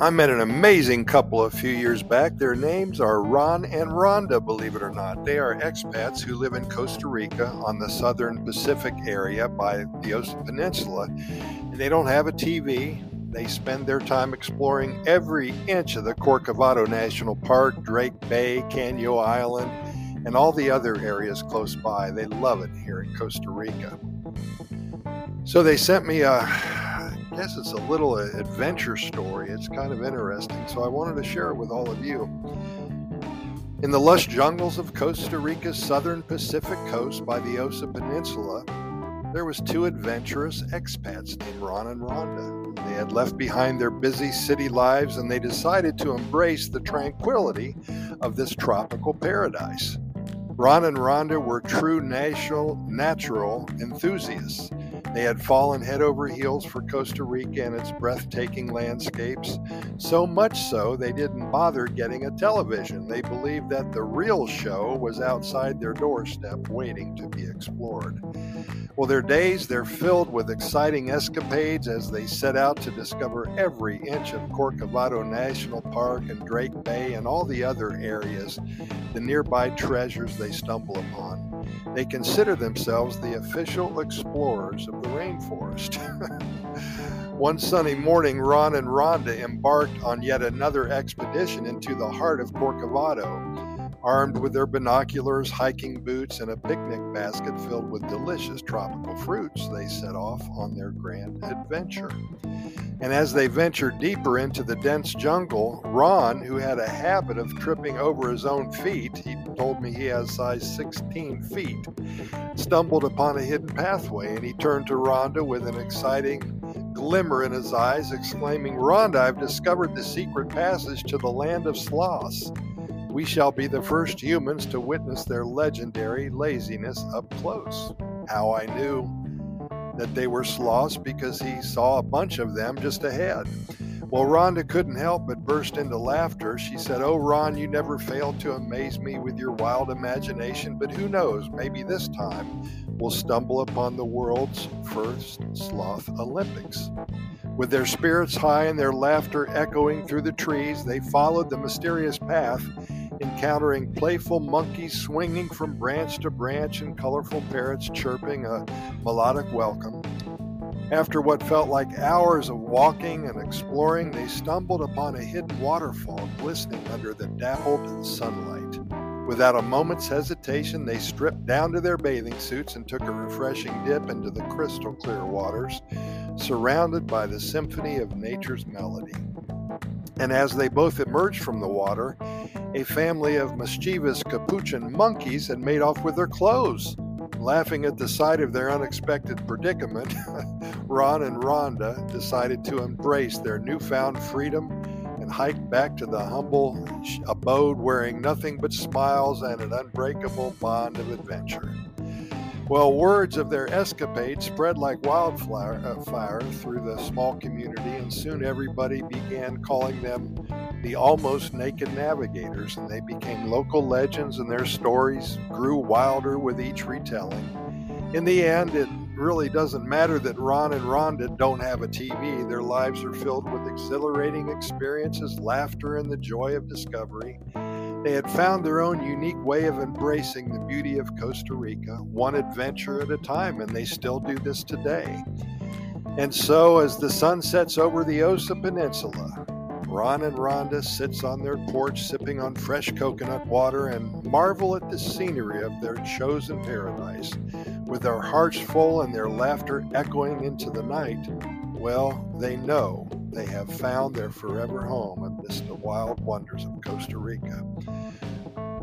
I met an amazing couple a few years back. Their names are Ron and Rhonda, believe it or not. They are expats who live in Costa Rica on the southern Pacific area by the Osa Peninsula. And they don't have a TV. They spend their time exploring every inch of the Corcovado National Park, Drake Bay, Caño Island, and all the other areas close by. They love it here in Costa Rica. So they sent me a guess it's a little uh, adventure story. It's kind of interesting, so I wanted to share it with all of you. In the lush jungles of Costa Rica's southern Pacific coast by the Osa Peninsula, there was two adventurous expats named Ron and Rhonda. They had left behind their busy city lives and they decided to embrace the tranquility of this tropical paradise. Ron and Rhonda were true natural enthusiasts. They had fallen head over heels for Costa Rica and its breathtaking landscapes, so much so they didn't bother getting a television. They believed that the real show was outside their doorstep waiting to be explored. Well, their days, they're filled with exciting escapades as they set out to discover every inch of Corcovado National Park and Drake Bay and all the other areas, the nearby treasures they stumble upon. They consider themselves the official explorers of the rainforest. One sunny morning, Ron and Rhonda embarked on yet another expedition into the heart of Corcovado. Armed with their binoculars, hiking boots, and a picnic basket filled with delicious tropical fruits, they set off on their grand adventure. And as they ventured deeper into the dense jungle, Ron, who had a habit of tripping over his own feet, he told me he has size 16 feet, stumbled upon a hidden pathway and he turned to Rhonda with an exciting glimmer in his eyes, exclaiming, Rhonda, I've discovered the secret passage to the land of sloths. We shall be the first humans to witness their legendary laziness up close. How I knew that they were sloths because he saw a bunch of them just ahead. Well, Rhonda couldn't help but burst into laughter. She said, Oh, Ron, you never fail to amaze me with your wild imagination, but who knows, maybe this time we'll stumble upon the world's first sloth Olympics. With their spirits high and their laughter echoing through the trees, they followed the mysterious path encountering playful monkeys swinging from branch to branch and colorful parrots chirping a melodic welcome. After what felt like hours of walking and exploring, they stumbled upon a hidden waterfall glistening under the dappled sunlight. Without a moment's hesitation, they stripped down to their bathing suits and took a refreshing dip into the crystal clear waters, surrounded by the symphony of nature's melody. And as they both emerged from the water, a family of mischievous capuchin monkeys had made off with their clothes. Laughing at the sight of their unexpected predicament, Ron and Rhonda decided to embrace their newfound freedom and hike back to the humble abode wearing nothing but smiles and an unbreakable bond of adventure. Well, words of their escapade spread like wildfire uh, fire through the small community, and soon everybody began calling them the almost naked navigators, and they became local legends, and their stories grew wilder with each retelling. In the end, it really doesn't matter that Ron and Rhonda don't have a TV. Their lives are filled with exhilarating experiences, laughter, and the joy of discovery. They had found their own unique way of embracing the beauty of Costa Rica, one adventure at a time, and they still do this today. And so, as the sun sets over the Osa Peninsula, Ron and Rhonda sits on their porch sipping on fresh coconut water and marvel at the scenery of their chosen paradise. With their hearts full and their laughter echoing into the night, well, they know they have found their forever home amidst the wild wonders of Costa Rica.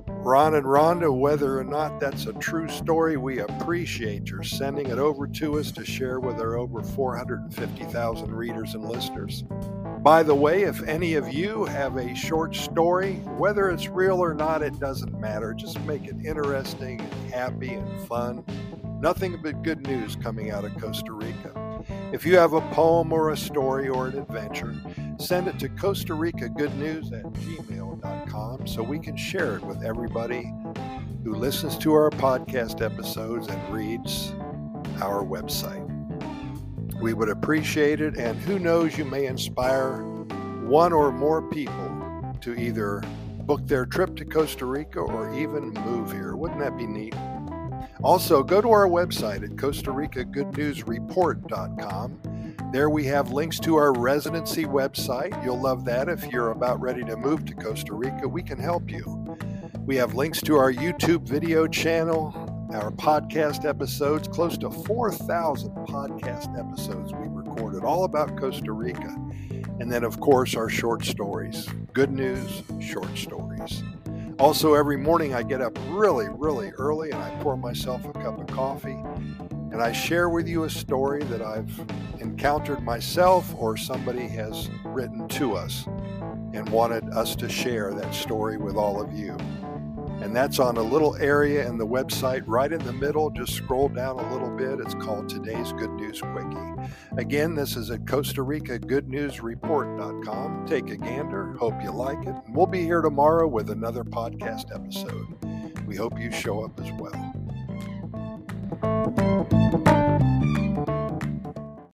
Ron and Rhonda, whether or not that's a true story, we appreciate your sending it over to us to share with our over 450,000 readers and listeners. By the way, if any of you have a short story, whether it's real or not, it doesn't matter. Just make it interesting and happy and fun. Nothing but good news coming out of Costa Rica. If you have a poem or a story or an adventure, send it to Costa Rica Good News at gmail.com so we can share it with everybody who listens to our podcast episodes and reads our website. We would appreciate it, and who knows, you may inspire one or more people to either book their trip to Costa Rica or even move here. Wouldn't that be neat? Also, go to our website at Costa Rica Good News Report.com. There we have links to our residency website. You'll love that if you're about ready to move to Costa Rica. We can help you. We have links to our YouTube video channel, our podcast episodes, close to 4,000 podcast episodes we recorded all about Costa Rica. And then, of course, our short stories. Good news, short stories. Also, every morning I get up really, really early and I pour myself a cup of coffee and I share with you a story that I've encountered myself or somebody has written to us and wanted us to share that story with all of you. And that's on a little area in the website right in the middle. Just scroll down a little bit. It's called Today's Good News Quickie. Again, this is at Costa Rica Good News Report.com. Take a gander. Hope you like it. And we'll be here tomorrow with another podcast episode. We hope you show up as well.